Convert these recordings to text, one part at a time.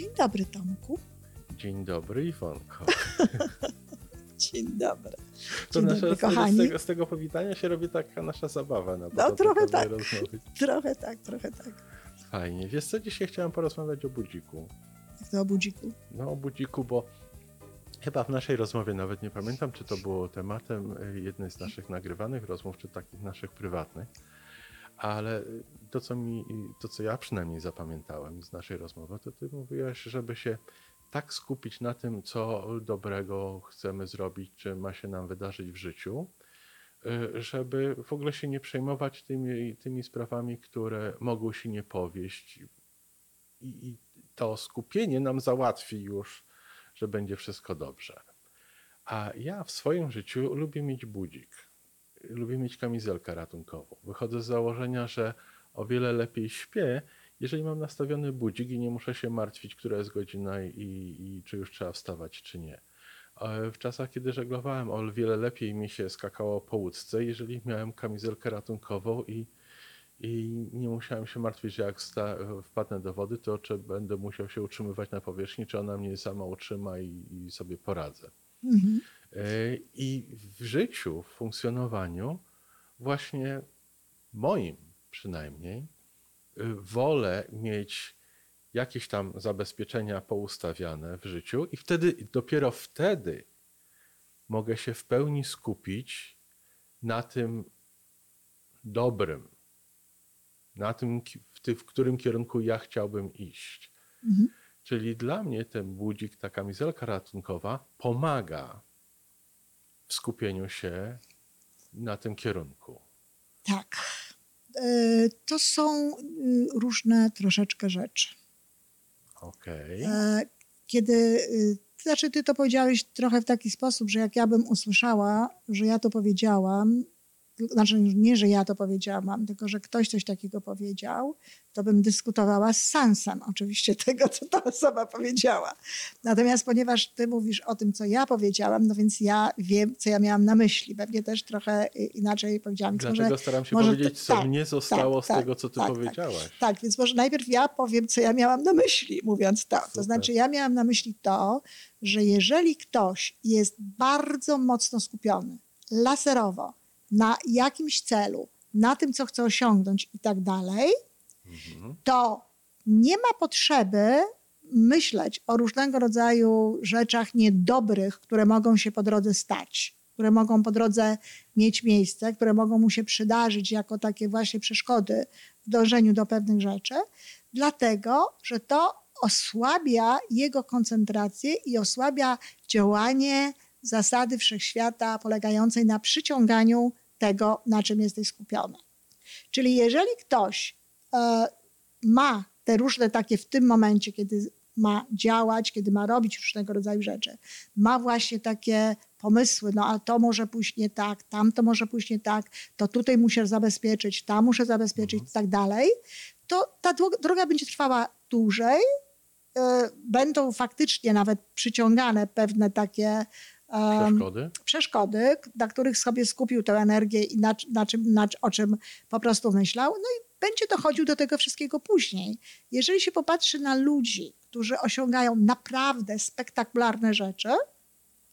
Dzień dobry, Tomku. Dzień dobry, Iwonko. Dzień dobry. To Dzień nasza, dobry, z, kochani. z, tego, z tego powitania się robi taka nasza zabawa na No, trochę tak. Trochę tak, trochę tak. Fajnie. Wiesz co, dzisiaj chciałem porozmawiać o budziku. Jak to o budziku? No o budziku, bo chyba w naszej rozmowie, nawet nie pamiętam, czy to było tematem y, jednej z naszych nagrywanych rozmów, czy takich naszych prywatnych, ale to, co mi, to, co ja przynajmniej zapamiętałem z naszej rozmowy, to ty mówiłaś, żeby się tak skupić na tym, co dobrego chcemy zrobić, czy ma się nam wydarzyć w życiu, y, żeby w ogóle się nie przejmować tymi, tymi sprawami, które mogą się nie powieść. I, I to skupienie nam załatwi już, że będzie wszystko dobrze. A ja w swoim życiu lubię mieć budzik. Lubię mieć kamizelkę ratunkową. Wychodzę z założenia, że o wiele lepiej śpię, jeżeli mam nastawiony budzik i nie muszę się martwić, która jest godzina i, i czy już trzeba wstawać, czy nie. E, W czasach, kiedy żeglowałem, o wiele lepiej mi się skakało po łódce, jeżeli miałem kamizelkę ratunkową i, i nie musiałem się martwić, że jak wpadnę do wody, to czy będę musiał się utrzymywać na powierzchni, czy ona mnie sama utrzyma i, i sobie poradzę. Mhm. E, I w życiu, w funkcjonowaniu, właśnie moim przynajmniej, y, wolę mieć jakieś tam zabezpieczenia poustawiane w życiu, i wtedy, dopiero wtedy mogę się w pełni skupić na tym dobrym, na tym, w którym kierunku ja chciałbym iść. Mhm. Czyli dla mnie ten budzik, ta kamizelka ratunkowa pomaga w skupieniu się na tym kierunku. Tak. E, To są y, różne troszeczkę rzeczy. Okej. E, Kiedy, y, znaczy ty to powiedziałeś trochę w taki sposób, że jak ja bym usłyszała, że ja to powiedziałam, znaczy nie, że ja to powiedziałam, tylko że ktoś coś takiego powiedział, to bym dyskutowała z sensem oczywiście tego, co ta osoba powiedziała. Natomiast ponieważ ty mówisz o tym, co ja powiedziałam, no więc ja wiem, co ja miałam na myśli. Pewnie też trochę y, inaczej powiedziałam. Dlatego może, staram się może powiedzieć, co tak, mnie zostało tak, z tak, tego, co ty tak, tak. powiedziałaś. Tak, więc może najpierw ja powiem, co ja miałam na myśli, mówiąc to. Super. To znaczy, ja miałam na myśli to, że jeżeli ktoś jest bardzo mocno skupiony laserowo na jakimś celu, na tym, co chce osiągnąć i tak dalej, Mhm. to nie ma potrzeby myśleć o różnego rodzaju rzeczach niedobrych, które mogą się po drodze stać, które mogą po drodze mieć miejsce, które mogą mu się przydarzyć jako takie właśnie przeszkody w dążeniu do pewnych rzeczy, dlatego że to osłabia jego koncentrację i osłabia działanie zasady wszechświata polegającej na przyciąganiu tego, na czym jesteś skupiony. Czyli jeżeli ktoś e, ma te różne takie w tym momencie, kiedy ma działać, kiedy ma robić różnego rodzaju rzeczy, ma właśnie takie pomysły, no a to może pójść nie tak, tam to może pójść nie tak, to tutaj muszę zabezpieczyć, tam muszę zabezpieczyć i tak dalej, to ta dro- droga będzie trwała dłużej, e, będą faktycznie nawet przyciągane pewne takie Przeszkody? przeszkody, na których sobie skupił tę energię i na, na czym, na, o czym po prostu myślał. No i będzie dochodził do tego wszystkiego później. Jeżeli się popatrzy na ludzi, którzy osiągają naprawdę spektakularne rzeczy,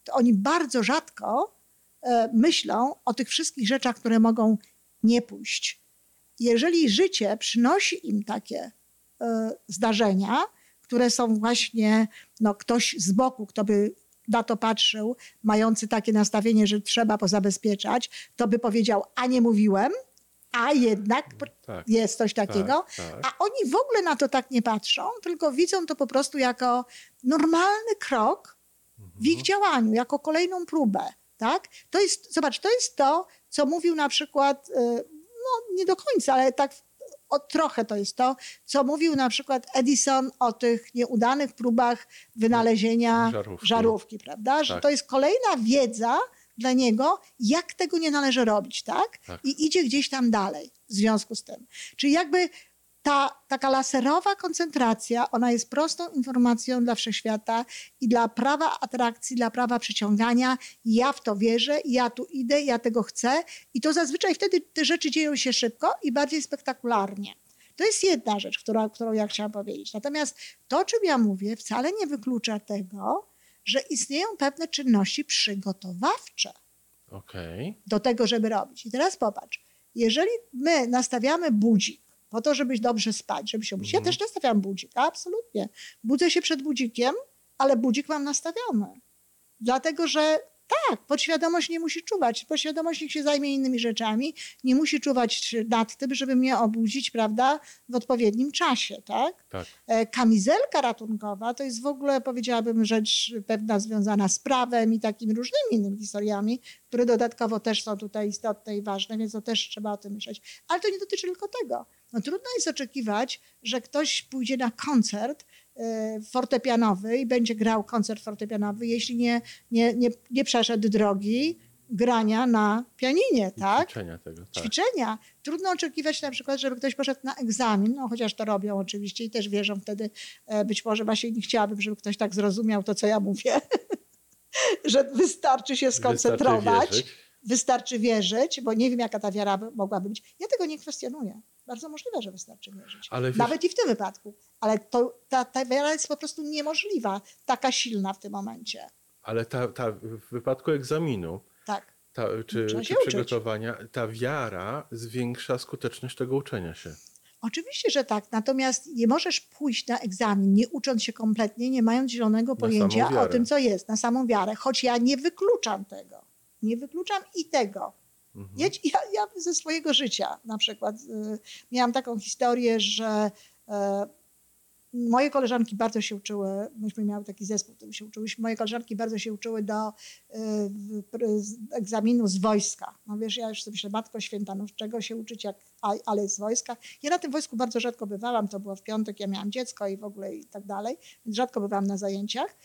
to oni bardzo rzadko e, myślą o tych wszystkich rzeczach, które mogą nie pójść. Jeżeli życie przynosi im takie e, zdarzenia, które są właśnie no, ktoś z boku, kto by na to patrzył, mający takie nastawienie, że trzeba pozabezpieczać, to by powiedział, a nie mówiłem, a jednak Tak. jest coś takiego. tak. A oni w ogóle na to tak nie patrzą, tylko widzą to po prostu jako normalny krok w ich działaniu, jako kolejną próbę. Tak? To jest, zobacz, to jest to, co mówił na przykład, y, no nie do końca, ale tak o, trochę to jest to, co mówił na przykład Edison o tych nieudanych próbach wynalezienia Żarówki. żarówki, prawda? Że Tak. to jest kolejna wiedza dla niego, jak tego nie należy robić, tak? Tak. I idzie gdzieś tam dalej w związku z tym. Czyli jakby ta taka laserowa koncentracja, ona jest prostą informacją dla wszechświata i dla prawa atrakcji, dla prawa przyciągania. Ja w to wierzę, ja tu idę, ja tego chcę i to zazwyczaj wtedy te rzeczy dzieją się szybko i bardziej spektakularnie. To jest jedna rzecz, która, którą ja chciałam powiedzieć. Natomiast to, o czym ja mówię, wcale nie wyklucza tego, że istnieją pewne czynności przygotowawcze Okej. do tego, żeby robić. I teraz popatrz, jeżeli my nastawiamy budzik po to, żebyś dobrze spać, żeby się obudzić. Ja Mhm. też nastawiam budzik, absolutnie. Budzę się przed budzikiem, ale budzik mam nastawiony. Dlatego, że tak, podświadomość nie musi czuwać. Podświadomość niech się zajmie innymi rzeczami, nie musi czuwać nad tym, żeby mnie obudzić, prawda, w odpowiednim czasie, tak? Tak. E, Kamizelka ratunkowa to jest w ogóle, powiedziałabym, rzecz pewna związana z prawem i takimi różnymi innymi historiami, które dodatkowo też są tutaj istotne i ważne, więc to też trzeba o tym myśleć. Ale to nie dotyczy tylko tego. No, trudno jest oczekiwać, że ktoś pójdzie na koncert e, fortepianowy i będzie grał koncert fortepianowy, jeśli nie, nie, nie, nie przeszedł drogi grania na pianinie, I tak? Ćwiczenia tego, tak. ćwiczenia. Trudno oczekiwać na przykład, żeby ktoś poszedł na egzamin, no chociaż to robią oczywiście i też wierzą wtedy, e, być może właśnie nie chciałabym, żeby ktoś tak zrozumiał to, co ja mówię, że wystarczy się skoncentrować, wierzyć. wystarczy wierzyć, bo nie wiem, jaka ta wiara by- mogłaby być. Ja tego nie kwestionuję. Bardzo możliwe, że wystarczy wierzyć. Ale wiesz, Nawet i w tym wypadku. Ale to, ta, ta wiara jest po prostu niemożliwa, taka silna w tym momencie. ale ta, ta, w wypadku egzaminu Tak. ta, czy, czy się uczyć. przygotowania, ta wiara zwiększa skuteczność tego uczenia się. Oczywiście, że tak. Natomiast nie możesz pójść na egzamin, nie ucząc się kompletnie, nie mając zielonego pojęcia o tym, co jest, na samą wiarę. Choć ja nie wykluczam tego. Nie wykluczam i tego. Mhm. Ja, ja, ja ze swojego życia na przykład y, miałam taką historię, że y, moje koleżanki bardzo się uczyły, myśmy miały taki zespół, którym się uczyłyśmy, moje koleżanki bardzo się uczyły do z- egzaminu z wojska. No wiesz, ja już sobie myślę, Matko Święta, no czego się uczyć, jak, ale z wojska. Ja na tym wojsku bardzo rzadko bywałam, to było w piątek, ja miałam dziecko i w ogóle i tak dalej, więc rzadko bywałam na zajęciach.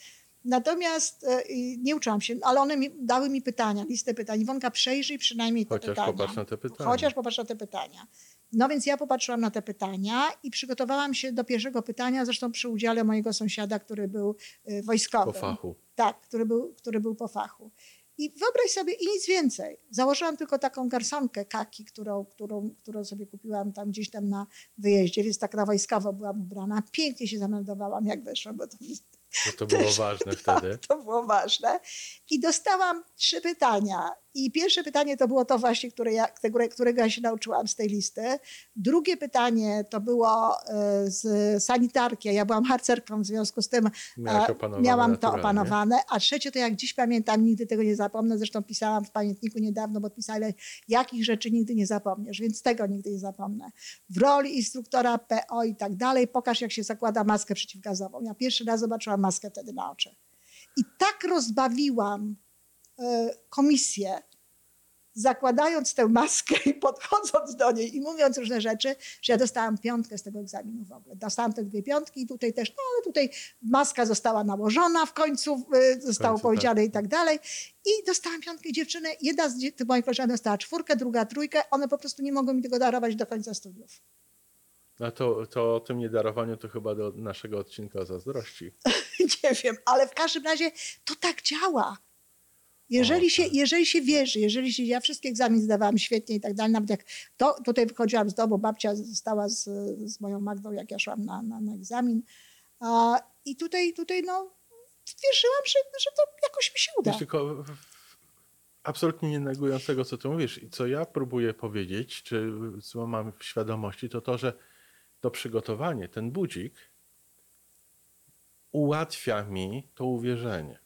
Natomiast e, nie uczyłam się, ale one mi, dały mi pytania, listę pytań. Iwonka, przejrzyj przynajmniej te Chociaż pytania. popatrz na te pytania. Chociaż popatrz na te pytania. No więc ja popatrzyłam na te pytania i przygotowałam się do pierwszego pytania, zresztą przy udziale mojego sąsiada, który był y, wojskowym. Po fachu. Tak, który był, który był po fachu. I wyobraź sobie, i nic więcej. Założyłam tylko taką garsonkę kaki, którą, którą, którą sobie kupiłam tam gdzieś tam na wyjeździe, więc tak na wojskowo byłam ubrana. Pięknie się zameldowałam, jak weszłam, bo to Bo to było ważne wtedy. tak, to było ważne. I dostałam trzy pytania. I pierwsze pytanie to było to właśnie, które ja, które, którego ja się nauczyłam z tej listy. Drugie pytanie to było e, z sanitarki. Ja byłam harcerką, w związku z tym e, miałam to opanowane. A trzecie to jak dziś pamiętam, nigdy tego nie zapomnę. Zresztą pisałam w pamiętniku niedawno, bo pisali, jakich rzeczy nigdy nie zapomniesz, więc tego nigdy nie zapomnę. W roli instruktora PO i tak dalej, pokaż jak się zakłada maskę przeciwgazową. Ja pierwszy raz zobaczyłam maskę wtedy na oczy. I tak rozbawiłam komisję, zakładając tę maskę i podchodząc do niej i mówiąc różne rzeczy, że ja dostałam piątkę z tego egzaminu w ogóle. Dostałam te dwie piątki i tutaj też, no ale tutaj maska została nałożona w końcu, e, zostało końcu, powiedziane tak. i tak dalej. I dostałam piątkę dziewczyny, jedna z tych moich koleżanek dostała czwórkę, druga trójkę. One po prostu nie mogą mi tego darować do końca studiów. No to, to o tym niedarowaniu to chyba do naszego odcinka zazdrości. nie wiem, ale w każdym razie to tak działa. Jeżeli, się, tak. jeżeli się wierzy, jeżeli się, ja wszystkie egzaminy zdawałam świetnie i tak dalej, nawet jak to, tutaj wychodziłam z domu, babcia została z, z moją Magdą, jak ja szłam na, na, na egzamin. A, I tutaj, tutaj no, wierzyłam, że, że to jakoś mi się uda. Wiesz, tylko absolutnie nie negując tego, co ty mówisz i co ja próbuję powiedzieć, czy co mam w świadomości, to to, że to przygotowanie, ten budzik ułatwia mi to uwierzenie.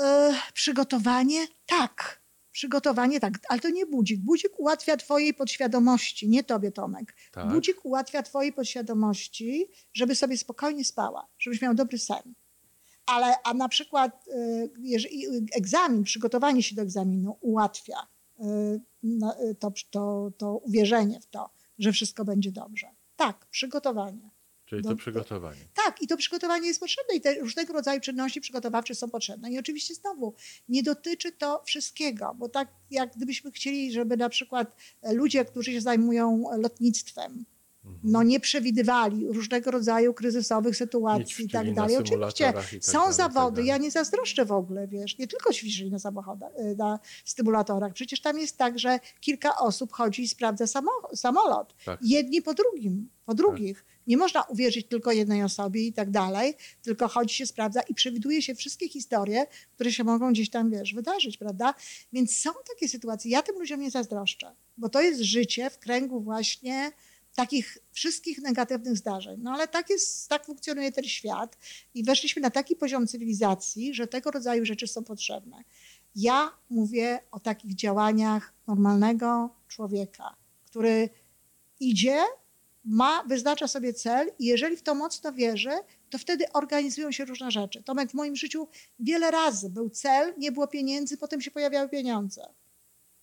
E, przygotowanie? Tak. Przygotowanie tak, ale to nie budzik. Budzik ułatwia twojej podświadomości, nie tobie, Tomek. Tak? Budzik ułatwia twojej podświadomości, żeby sobie spokojnie spała, żebyś miał dobry sen. Ale a na przykład y, jeżeli egzamin, przygotowanie się do egzaminu ułatwia na- y, to, to, to uwierzenie w to, że wszystko będzie dobrze. Tak, przygotowanie. Czyli to Dobrze. przygotowanie. Tak, i to przygotowanie jest potrzebne i te różnego rodzaju czynności przygotowawcze są potrzebne. I oczywiście znowu nie dotyczy to wszystkiego, bo tak jak gdybyśmy chcieli, żeby na przykład ludzie, którzy się zajmują lotnictwem. No, nie przewidywali różnego rodzaju kryzysowych sytuacji i tak dalej. Oczywiście tak są dalej, tak zawody, dalej. ja nie zazdroszczę w ogóle, wiesz, nie tylko ćwiczyli na samochodach, y, na stymulatorach. Przecież tam jest tak, że kilka osób chodzi i sprawdza samo, samolot. Tak. Jedni po drugim, po drugich. Nie można uwierzyć tylko jednej osobie i tak dalej, tylko chodzi się, sprawdza i przewiduje się wszystkie historie, które się mogą gdzieś tam, wiesz, wydarzyć, prawda? Więc są takie sytuacje. Ja tym ludziom nie zazdroszczę, bo to jest życie w kręgu właśnie takich wszystkich negatywnych zdarzeń. No ale tak jest, tak funkcjonuje ten świat i weszliśmy na taki poziom cywilizacji, że tego rodzaju rzeczy są potrzebne. Ja mówię o takich działaniach normalnego człowieka, który idzie, ma, wyznacza sobie cel i jeżeli w to mocno wierzy, to wtedy organizują się różne rzeczy. Tomek, w moim życiu wiele razy był cel, nie było pieniędzy, potem się pojawiały pieniądze.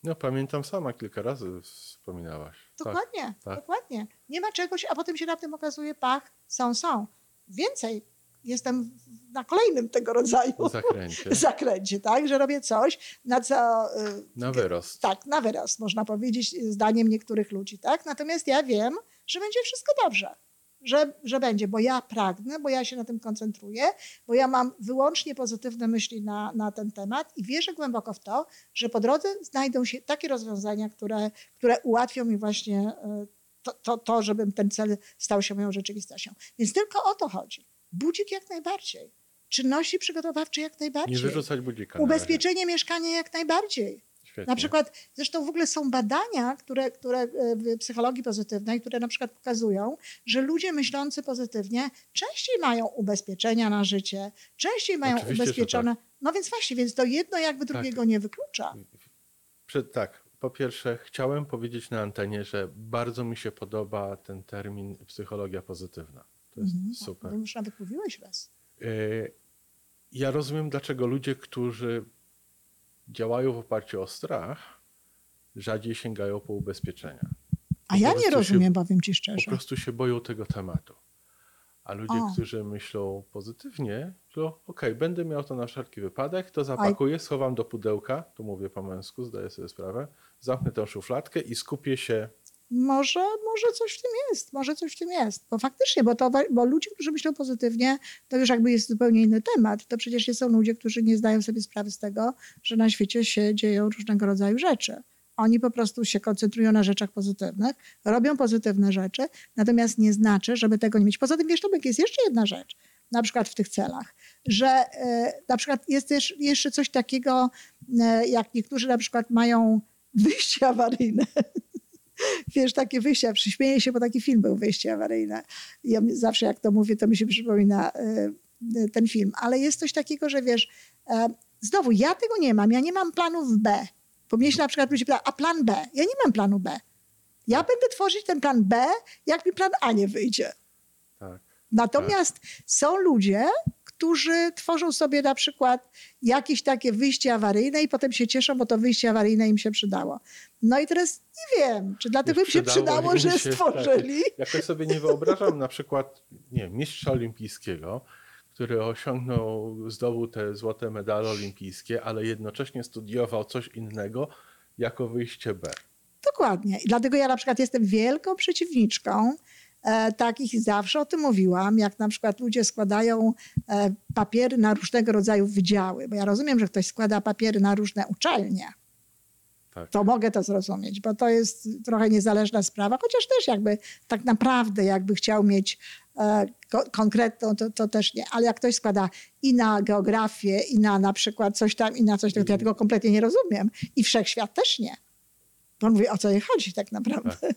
No pamiętam sama kilka razy wspominałaś. Tak. Dokładnie, tak. dokładnie. Nie ma czegoś, a potem się na tym okazuje, pach, są, są. Więcej, jestem na kolejnym tego rodzaju zakręcie. zakręcie, tak, że robię coś, na co... y, Na wyrost. Tak, na wyraz, można powiedzieć, zdaniem niektórych ludzi, tak? Natomiast ja wiem, że będzie wszystko dobrze. Że, że będzie, bo ja pragnę, bo ja się na tym koncentruję, bo ja mam wyłącznie pozytywne myśli na, na ten temat i wierzę głęboko w to, że po drodze znajdą się takie rozwiązania, które, które ułatwią mi właśnie y, to, to, to, żebym ten cel stał się moją rzeczywistością. Więc tylko o to chodzi. Budzik jak najbardziej. Czynności przygotowawcze jak Nie najbardziej. wyrzucać budzika. Ubezpieczenie mieszkania jak najbardziej. Świetnie. Na przykład, zresztą w ogóle są badania, które, które e, w psychologii pozytywnej, które na przykład pokazują, że ludzie myślący pozytywnie częściej mają ubezpieczenia na życie, częściej mają Oczywiście, tak. ubezpieczone. No więc właśnie, więc to jedno jakby drugiego nie wyklucza. Przed, tak, po pierwsze chciałem powiedzieć na antenie, że bardzo mi się podoba ten termin psychologia pozytywna. To jest Mhm. super. No Już nawet mówiłeś raz. Y, Ja rozumiem, dlaczego ludzie, którzy działają w oparciu o strach, rzadziej sięgają po ubezpieczenia. A Po ja nie się- rozumiem, powiem ci Po szczerze. prostu się boją tego tematu. A ludzie, O. którzy myślą pozytywnie, że okej, będę miał to na wszelki wypadek, to zapakuję, schowam do pudełka, tu mówię po męsku, zdaję sobie sprawę, zamknę tę szufladkę i skupię się. Może, może coś w tym jest, może coś w tym jest. Bo faktycznie, bo, to, bo ludzie, którzy myślą pozytywnie, to już jakby jest zupełnie inny temat. To przecież nie są ludzie, którzy nie zdają sobie sprawy z tego, że na świecie się dzieją różnego rodzaju rzeczy. Oni po prostu się koncentrują na rzeczach pozytywnych, robią pozytywne rzeczy, natomiast nie znaczy, żeby tego nie mieć. Poza tym, wiesz, Tomek, jest jeszcze jedna rzecz, na przykład w tych celach, że e, na przykład jest też jeszcze coś takiego, e, jak niektórzy na przykład mają wyjście awaryjne. Wiesz, takie wyjścia, przyśmieję się, bo taki film był Wyjście awaryjne. Ja zawsze jak to mówię, to mi się przypomina e, ten film. Ale jest coś takiego, że wiesz, e, znowu, ja tego nie mam, ja nie mam planów B. Bo mnie się na przykład ludzie pytają, a plan B? Ja nie mam planu B. Ja będę tworzyć ten plan B, jak mi plan A nie wyjdzie. Tak. Natomiast są ludzie, którzy tworzą sobie na przykład jakieś takie wyjście awaryjne i potem się cieszą, bo to wyjście awaryjne im się przydało. No i teraz nie wiem, czy dlatego im się przydało im że się, stworzyli. Jakoś sobie nie wyobrażam na przykład, nie wiem, mistrza olimpijskiego, który osiągnął, zdobył te złote medale olimpijskie, ale jednocześnie studiował coś innego jako wyjście B. Dokładnie. I dlatego ja na przykład jestem wielką przeciwniczką takich i zawsze o tym mówiłam, jak na przykład ludzie składają e, papiery na różnego rodzaju wydziały, bo ja rozumiem, że ktoś składa papiery na różne uczelnie. Tak. To mogę to zrozumieć, bo to jest trochę niezależna sprawa, chociaż też jakby tak naprawdę jakby chciał mieć e, ko- konkretną, to, to też nie. Ale jak ktoś składa i na geografię, i na na przykład coś tam, i na coś takiego, to ja tego kompletnie nie rozumiem. I wszechświat też nie. Bo on mówi, o co jej chodzi tak naprawdę. To,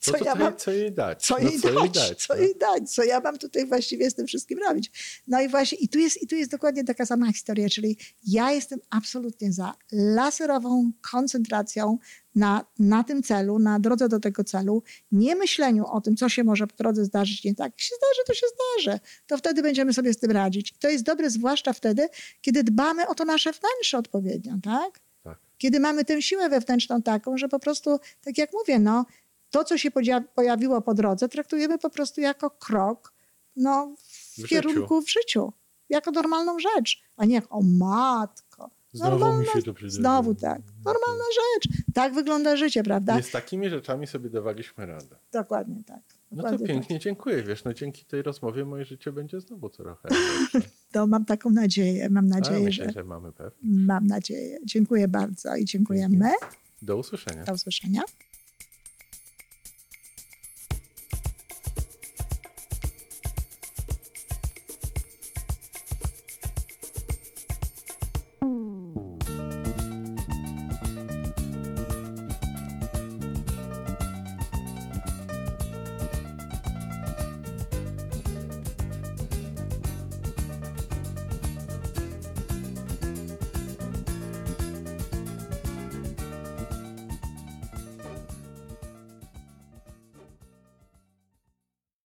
Co co, ja mam co jej dać? co No, jej co dać, jej dać? co no. jej dać, co ja mam tutaj właściwie z tym wszystkim robić. No i właśnie, i tu jest, i tu jest dokładnie taka sama historia, czyli ja jestem absolutnie za laserową koncentracją na, na tym celu, na drodze do tego celu, nie myśleniu o tym, co się może po drodze zdarzyć nie tak. Jak się zdarzy, to się zdarzy. To wtedy będziemy sobie z tym radzić. To jest dobre zwłaszcza wtedy, kiedy dbamy o to nasze wnętrze odpowiednio, tak? Tak. kiedy mamy tę siłę wewnętrzną taką, że po prostu, tak jak mówię, no, to, co się pojawiło po drodze, traktujemy po prostu jako krok no, w, W kierunku w życiu, jako normalną rzecz, a nie jak o matko. Znowu Normalna, mi się to przydarzy. znowu tak. Normalna rzecz. Tak wygląda życie, prawda? Nie z takimi rzeczami sobie dawaliśmy radę. Dokładnie tak. No to tak. pięknie dziękuję, wiesz, no dzięki tej rozmowie moje życie będzie znowu trochę lepsze. To mam taką nadzieję. Mam nadzieję, myślę, że. że mamy pewnie. Mam nadzieję. Dziękuję bardzo i dziękujemy. Do usłyszenia. Do usłyszenia.